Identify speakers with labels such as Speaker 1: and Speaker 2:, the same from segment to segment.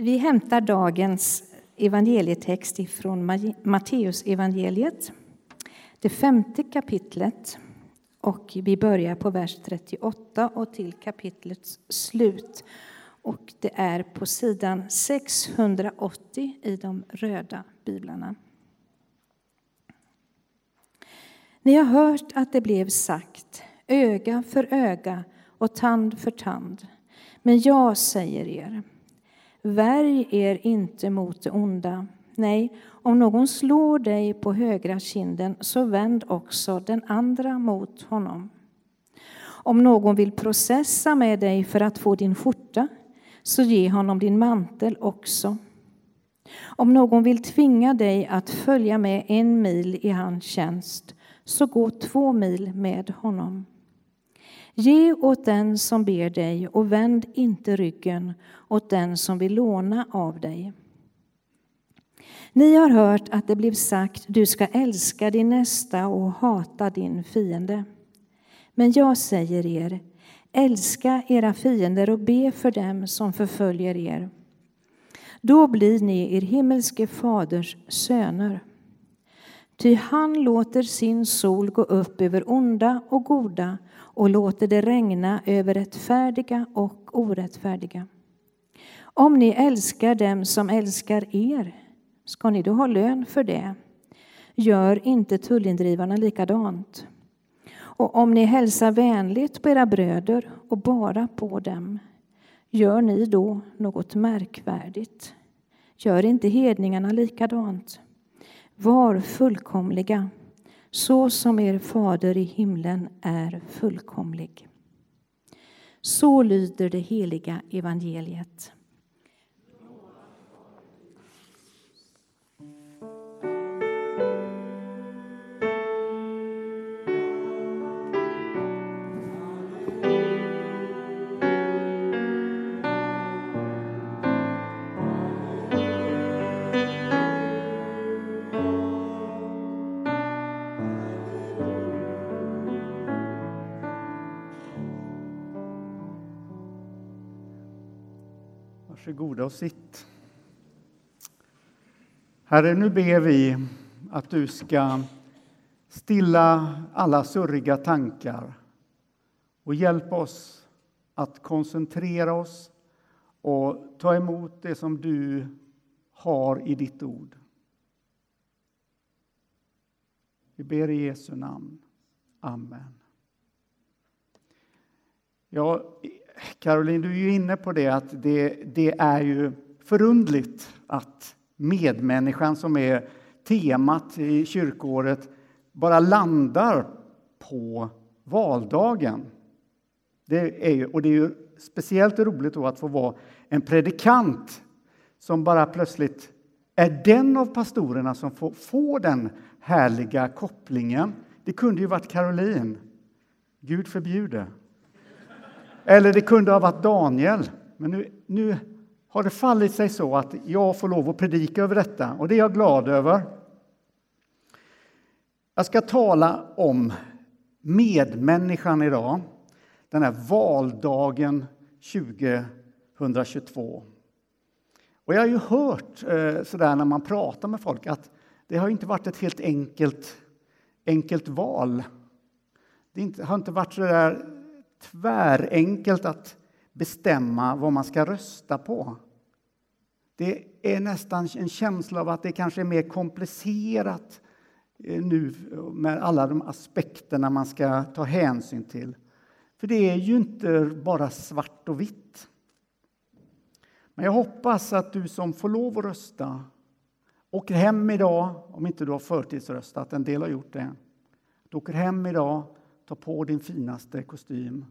Speaker 1: Vi hämtar dagens evangelietext ifrån Matteus evangeliet, det femte kapitlet. Och vi börjar på vers 38 och till kapitlets slut. Och det är på sidan 680 i de röda biblarna. Ni har hört att det blev sagt öga för öga och tand för tand. Men jag säger er, värj er inte mot det onda. Nej, om någon slår dig på högra kinden, så vänd också den andra mot honom. Om någon vill processa med dig för att få din skjorta, så ge honom din mantel också. Om någon vill tvinga dig att följa med en mil i hans tjänst, så gå två mil med honom. Ge åt den som ber dig och vänd inte ryggen åt den som vill låna av dig. Ni har hört att det blev sagt du ska älska din nästa och hata din fiende. Men jag säger er, älska era fiender och be för dem som förföljer er. Då blir ni er himmelske faders söner. Ty han låter sin sol gå upp över onda och goda och låter det regna över rättfärdiga och orättfärdiga. Om ni älskar dem som älskar er, ska ni då ha lön för det? Gör inte tullindrivarna likadant? Och om ni hälsar vänligt på era bröder och bara på dem, gör ni då något märkvärdigt? Gör inte hedningarna likadant? Var fullkomliga, så som er fader i himlen är fullkomlig. Så lyder det heliga evangeliet.
Speaker 2: Varsågoda och sitt. Herre, nu ber vi att du ska stilla alla surriga tankar och hjälpa oss att koncentrera oss och ta emot det som du har i ditt ord. Vi ber i Jesu namn. Amen. Ja, Caroline, du är ju inne på det att det, det är ju förundligt att medmänniskan som är temat i kyrkåret bara landar på valdagen. Det är ju, och det är ju speciellt roligt då att få vara en predikant som bara plötsligt är den av pastorerna som får, får den härliga kopplingen. Det kunde ju varit Caroline. Gud förbjude. Eller det kunde ha varit Daniel. Men nu, nu har det fallit sig så att jag får lov att predika över detta och det är jag glad över. Jag ska tala om medmänniskan idag, den här valdagen 2022. Och jag har ju hört eh, sådär när man pratar med folk att det har inte varit ett helt enkelt, enkelt val. Det inte, har inte varit så där tvärenkelt att bestämma vad man ska rösta på. Det är nästan en känsla av att det kanske är mer komplicerat eh, nu med alla de aspekterna man ska ta hänsyn till. För det är ju inte bara svart och vitt. Men jag hoppas att du som får lov att rösta åker hem idag, om inte du har förtidsröstat, en del har gjort det. Du åker hem idag Ta på din finaste kostym.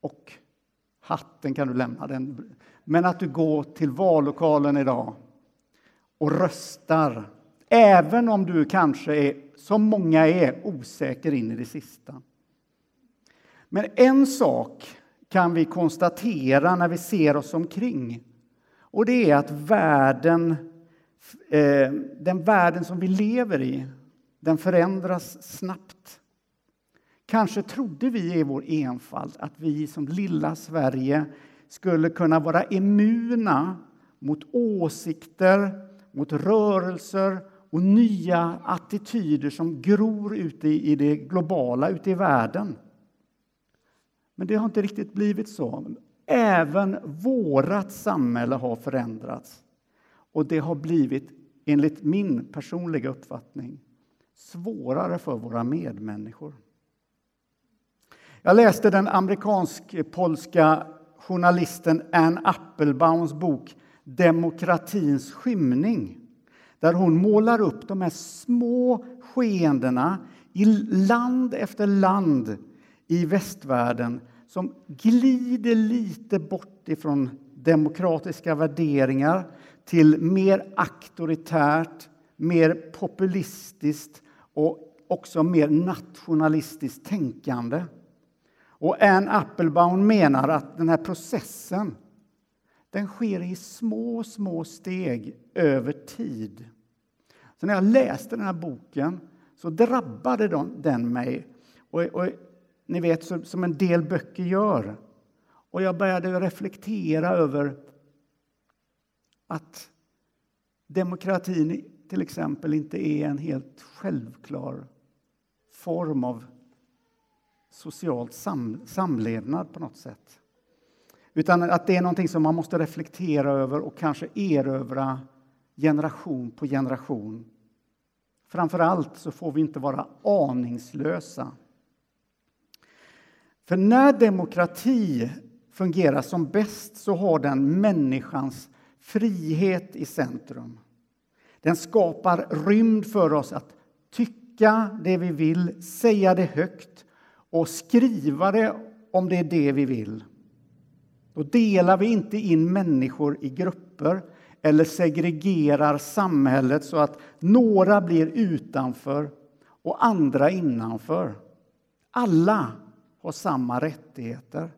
Speaker 2: Och hatten kan du lämna. Den. Men att du går till vallokalen idag och röstar. Även om du kanske är, som många är, osäker in i det sista. Men en sak kan vi konstatera när vi ser oss omkring. Och det är att världen, eh, den världen som vi lever i, den förändras snabbt. Kanske trodde vi i vår enfald att vi som lilla Sverige skulle kunna vara immuna mot åsikter, mot rörelser och nya attityder som gror ute i det globala, ute i världen. Men det har inte riktigt blivit så. Även vårt samhälle har förändrats. Och det har blivit, enligt min personliga uppfattning, svårare för våra medmänniskor. Jag läste den amerikansk-polska journalisten Anne Applebaums bok Demokratins skymning där hon målar upp de här små skeendena i land efter land i västvärlden som glider lite bort ifrån demokratiska värderingar till mer auktoritärt, mer populistiskt och också mer nationalistiskt tänkande. Och Anne Applebaum menar att den här processen den sker i små, små steg över tid. Så när jag läste den här boken så drabbade den mig. Och, och ni vet, som en del böcker gör. Och jag började reflektera över att demokratin till exempel inte är en helt självklar form av socialt sam samlevnad på något sätt. Utan att det är någonting som man måste reflektera över och kanske erövra generation på generation. Framför allt så får vi inte vara aningslösa. För när demokrati fungerar som bäst så har den människans frihet i centrum. Den skapar rymd för oss att tycka det vi vill, säga det högt och skriva det om det är det vi vill. Då delar vi inte in människor i grupper eller segregerar samhället så att några blir utanför och andra innanför. Alla har samma rättigheter.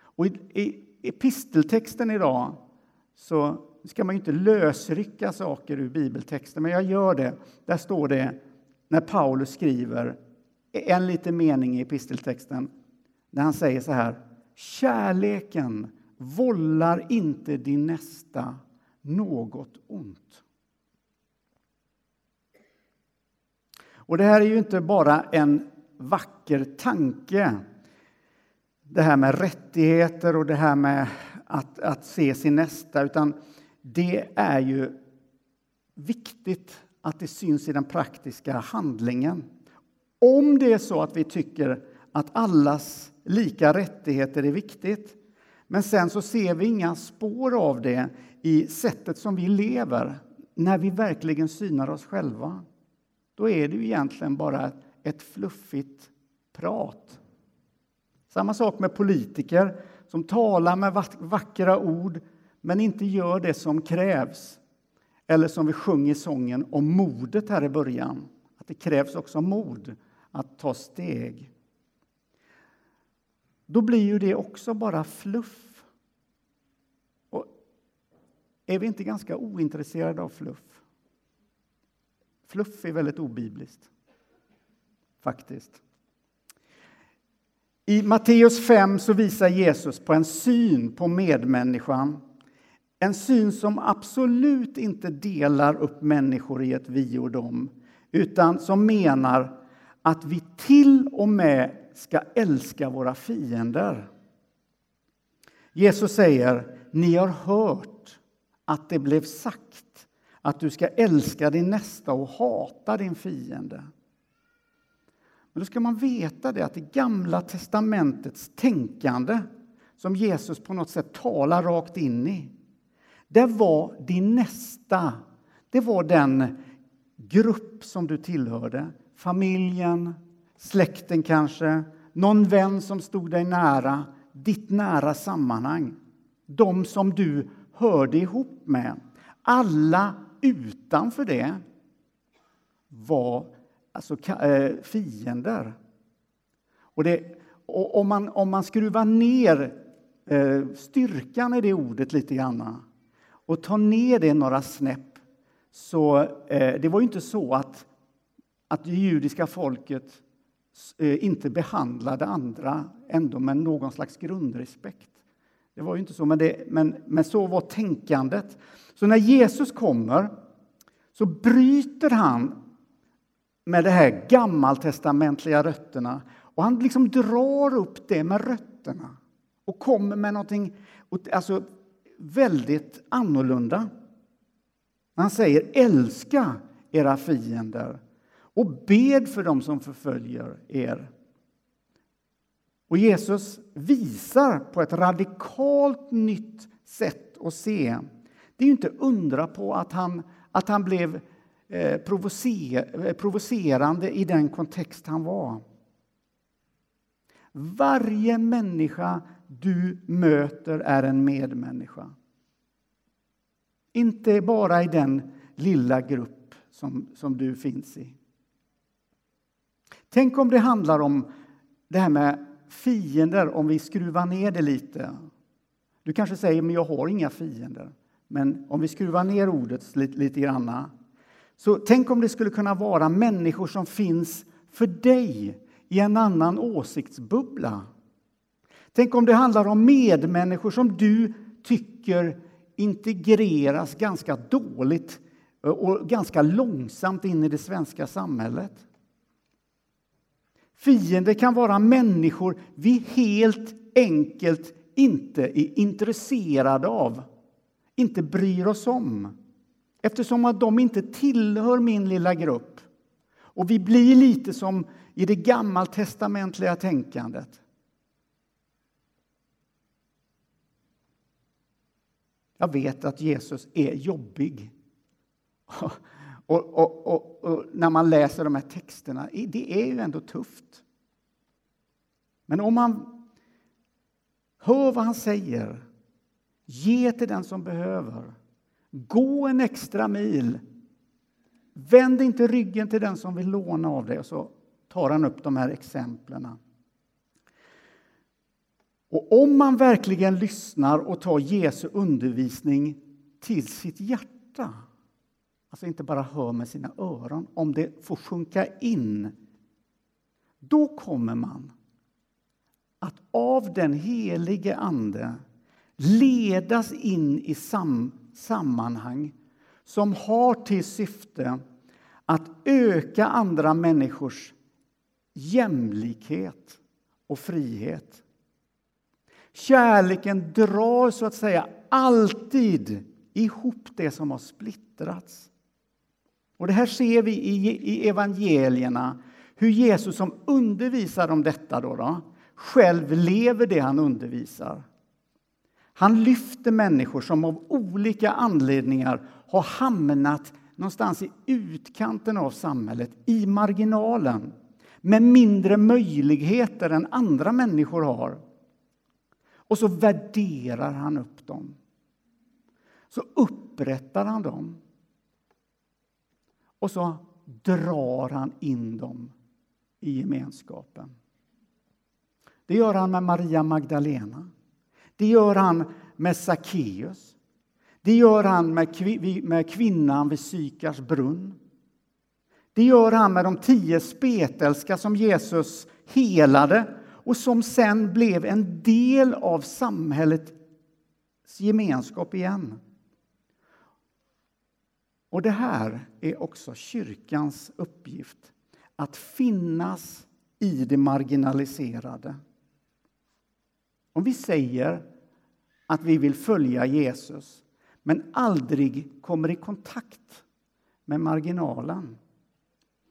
Speaker 2: Och I episteltexten idag så ska man ju inte lösrycka saker ur bibeltexten, men jag gör det. Där står det, när Paulus skriver en liten mening i episteltexten, när han säger så här. Kärleken vållar inte din nästa något ont. Och det här är ju inte bara en vacker tanke, det här med rättigheter och det här med att, att se sin nästa, utan det är ju viktigt att det syns i den praktiska handlingen. Om det är så att vi tycker att allas lika rättigheter är viktigt, men sen så ser vi inga spår av det i sättet som vi lever, när vi verkligen synar oss själva, då är det ju egentligen bara ett fluffigt prat. Samma sak med politiker som talar med vackra ord men inte gör det som krävs. Eller som vi sjunger i sången om modet här i början, att det krävs också mod att ta steg. Då blir ju det också bara fluff. Och är vi inte ganska ointresserade av fluff? Fluff är väldigt obibliskt, faktiskt. I Matteus 5 så visar Jesus på en syn på medmänniskan. En syn som absolut inte delar upp människor i ett vi och dem utan som menar att vi till och med ska älska våra fiender. Jesus säger, ni har hört att det blev sagt att du ska älska din nästa och hata din fiende. Men då ska man veta det att det gamla testamentets tänkande som Jesus på något sätt talar rakt in i, det var din nästa. Det var den grupp som du tillhörde, familjen, släkten kanske, någon vän som stod dig nära, ditt nära sammanhang. De som du hörde ihop med. Alla utanför det var alltså eh, fiender. Och, det, och om, man, om man skruvar ner eh, styrkan i det ordet lite grann och ta ner det några snäpp så eh, det var ju inte så att, att det judiska folket eh, inte behandlade andra ändå med någon slags grundrespekt. Det var ju inte så, men, det, men, men så var tänkandet. Så när Jesus kommer så bryter han med de här gammaltestamentliga rötterna och han liksom drar upp det med rötterna och kommer med någonting alltså, väldigt annorlunda. Han säger älska era fiender och bed för dem som förföljer er. Och Jesus visar på ett radikalt nytt sätt att se. Det är inte undra på att han, att han blev eh, provocer, eh, provocerande i den kontext han var. Varje människa du möter är en medmänniska. Inte bara i den lilla grupp som, som du finns i. Tänk om det handlar om det här med fiender, om vi skruvar ner det lite. Du kanske säger men jag har inga fiender. Men om vi skruvar ner ordet lite, lite grann. Så tänk om det skulle kunna vara människor som finns för dig i en annan åsiktsbubbla. Tänk om det handlar om medmänniskor som du tycker integreras ganska dåligt och ganska långsamt in i det svenska samhället. Fiender kan vara människor vi helt enkelt inte är intresserade av, inte bryr oss om eftersom att de inte tillhör min lilla grupp. Och vi blir lite som i det gammaltestamentliga tänkandet. Jag vet att Jesus är jobbig. Och, och, och, och, när man läser de här texterna, det är ju ändå tufft. Men om man hör vad han säger, ge till den som behöver, gå en extra mil, vänd inte ryggen till den som vill låna av dig. Och så tar han upp de här exemplen. Och om man verkligen lyssnar och tar Jesu undervisning till sitt hjärta alltså inte bara hör med sina öron, om det får sjunka in, då kommer man att av den helige Ande ledas in i sam sammanhang som har till syfte att öka andra människors jämlikhet och frihet. Kärleken drar så att säga alltid ihop det som har splittrats. Och det här ser vi i, i evangelierna, hur Jesus som undervisar om detta då, då, själv lever det han undervisar. Han lyfter människor som av olika anledningar har hamnat någonstans i utkanten av samhället, i marginalen med mindre möjligheter än andra människor har. Och så värderar han upp dem. Så upprättar han dem. Och så drar han in dem i gemenskapen. Det gör han med Maria Magdalena. Det gör han med Sackeus. Det gör han med, kvinnan vid Sykars brunn. Det gör han med de tio spetälska som Jesus helade och som sen blev en del av samhällets gemenskap igen. Och det här är också kyrkans uppgift, att finnas i det marginaliserade. Om vi säger att vi vill följa Jesus men aldrig kommer i kontakt med marginalen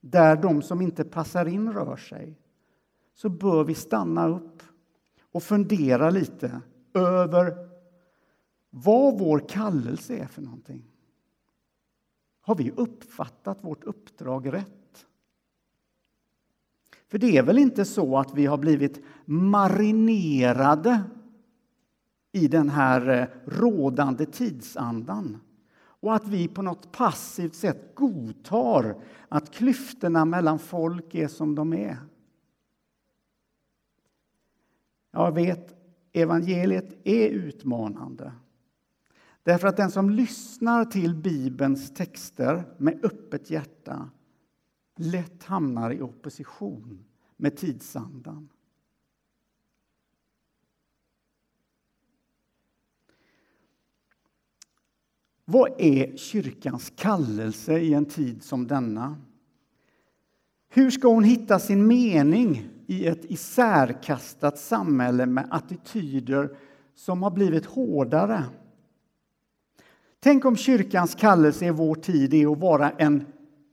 Speaker 2: där de som inte passar in rör sig så bör vi stanna upp och fundera lite över vad vår kallelse är för någonting. Har vi uppfattat vårt uppdrag rätt? För det är väl inte så att vi har blivit marinerade i den här eh, rådande tidsandan och att vi på något passivt sätt godtar att klyftorna mellan folk är som de är. Jag vet, evangeliet är utmanande. Därför att den som lyssnar till Bibelns texter med öppet hjärta lätt hamnar i opposition med tidsandan. Vad är kyrkans kallelse i en tid som denna? Hur ska hon hitta sin mening i ett isärkastat samhälle med attityder som har blivit hårdare? Tänk om kyrkans kallelse i vår tid är att vara en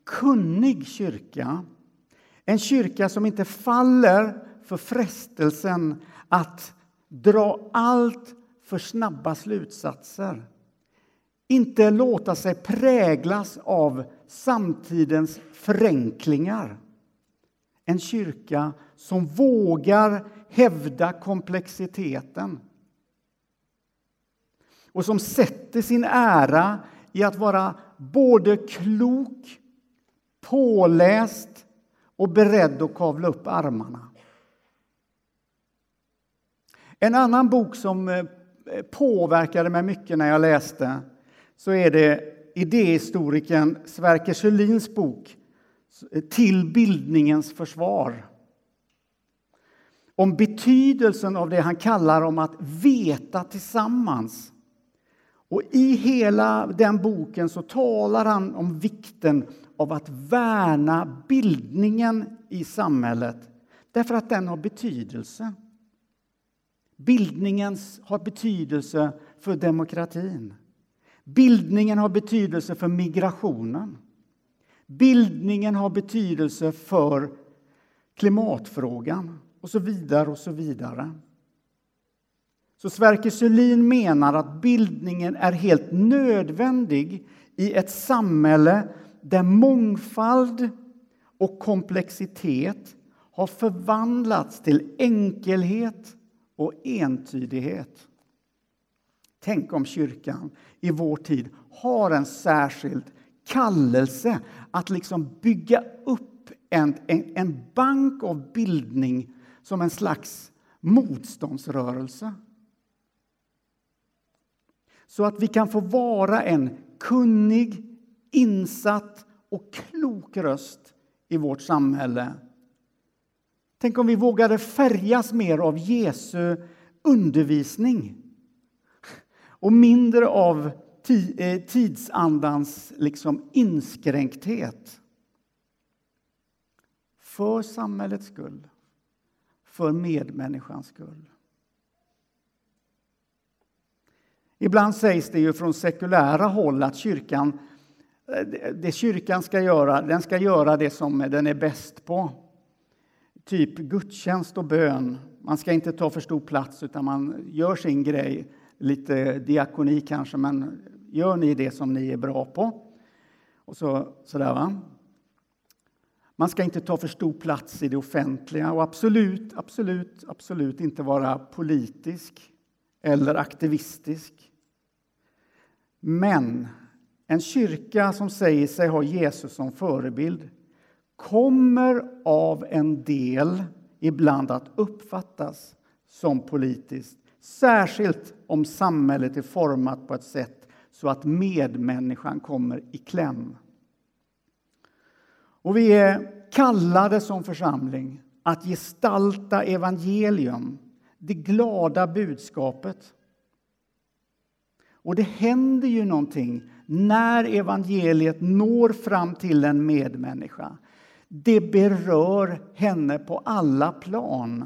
Speaker 2: kunnig kyrka. En kyrka som inte faller för frestelsen att dra allt för snabba slutsatser. Inte låta sig präglas av samtidens förenklingar. En kyrka som vågar hävda komplexiteten och som sätter sin ära i att vara både klok, påläst och beredd att kavla upp armarna. En annan bok som eh, påverkade mig mycket när jag läste så är det idéhistorikern Sverker Sjölins bok Eh, till bildningens försvar. Om betydelsen av det han kallar om att veta tillsammans. Och I hela den boken så talar han om vikten av att värna bildningen i samhället därför att den har betydelse. Bildningen har betydelse för demokratin. Bildningen har betydelse för migrationen. Bildningen har betydelse för klimatfrågan och så vidare och så vidare. Så Sverker Sörlin menar att bildningen är helt nödvändig i ett samhälle där mångfald och komplexitet har förvandlats till enkelhet och entydighet. Tänk om kyrkan i vår tid har en särskild kallelse att liksom bygga upp en, en, en bank av bildning som en slags motståndsrörelse. Så att vi kan få vara en kunnig, insatt och klok röst i vårt samhälle. Tänk om vi vågade färgas mer av Jesu undervisning och mindre av Eh, tidsandans liksom inskränkthet. För samhällets skull, för medmänniskans skull. Ibland sägs det ju från sekulära håll att kyrkan, eh, det kyrkan ska göra, den ska göra det som den är bäst på. Typ gudstjänst och bön. Man ska inte ta för stor plats utan man gör sin grej lite diakoni kanske, men gör ni det som ni är bra på. Och så, sådär va. Man ska inte ta för stor plats i det offentliga och absolut, absolut, absolut inte vara politisk eller aktivistisk. Men en kyrka som säger sig ha Jesus som förebild kommer av en del ibland att uppfattas som politiskt Särskilt om samhället är format på ett sätt så att medmänniskan kommer i kläm. Och vi är kallade som församling att gestalta evangelium, det glada budskapet. Och det händer ju någonting när evangeliet når fram till en medmänniska. Det berör henne på alla plan.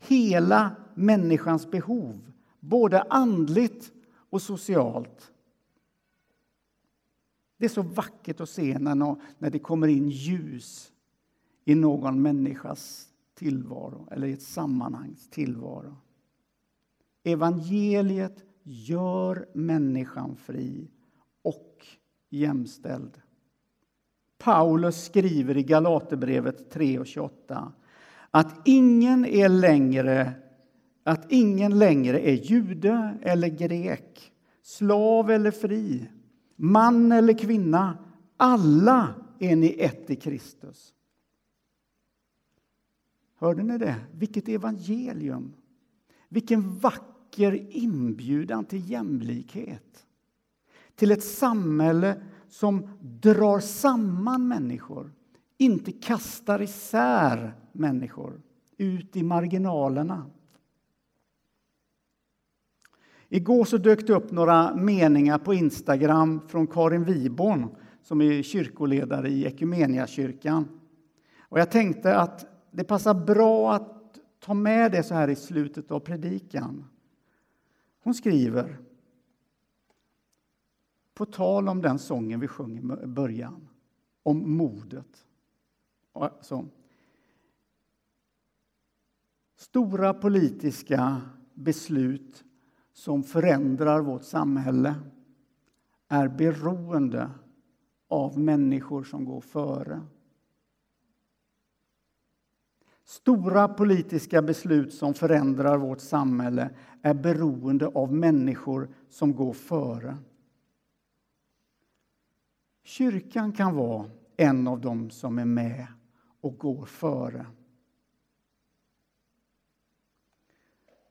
Speaker 2: Hela människans behov, både andligt och socialt. Det är så vackert att se när, när det kommer in ljus i någon människas tillvaro eller i ett sammanhangs tillvaro. Evangeliet gör människan fri och jämställd. Paulus skriver i Galaterbrevet 3 och 28 att ingen är längre att ingen längre är jude eller grek, slav eller fri, man eller kvinna. Alla är ni ett i Kristus. Hörde ni det? Vilket evangelium! Vilken vacker inbjudan till jämlikhet. Till ett samhälle som drar samman människor, inte kastar isär människor ut i marginalerna. Igår så dök det upp några meningar på Instagram från Karin Wiborn som är kyrkoledare i Ekumeniakyrkan. Och jag tänkte att det passar bra att ta med det så här i slutet av predikan. Hon skriver, på tal om den sången vi sjöng i början, om modet. Alltså, stora politiska beslut som förändrar vårt samhälle är beroende av människor som går före. Stora politiska beslut som förändrar vårt samhälle är beroende av människor som går före. Kyrkan kan vara en av dem som är med och går före.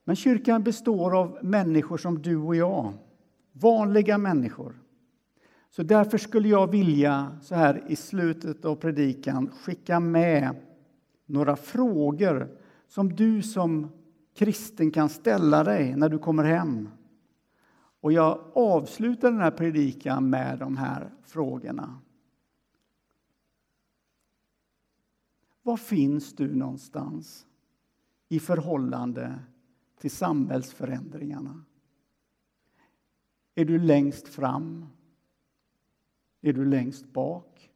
Speaker 2: Men kyrkan består av människor som du och jag, vanliga människor. Så därför skulle jag vilja, så här i slutet av predikan, skicka med några frågor som du som kristen kan ställa dig när du kommer hem. Och jag avslutar den här predikan med de här frågorna. Var finns du någonstans i förhållande till samhällsförändringarna? Är du längst fram? Är du längst bak?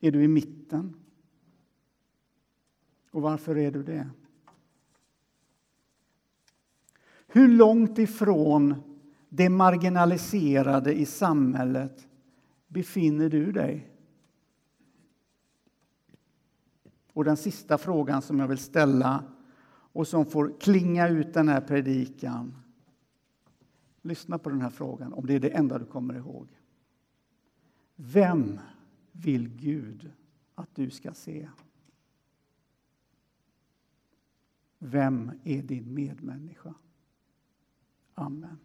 Speaker 2: Är du i mitten? Och varför är du det? Hur långt ifrån det marginaliserade i samhället befinner du dig? Och den sista frågan som jag vill ställa och som får klinga ut den här predikan. Lyssna på den här frågan, om det är det enda du kommer ihåg. Vem vill Gud att du ska se? Vem är din medmänniska? Amen.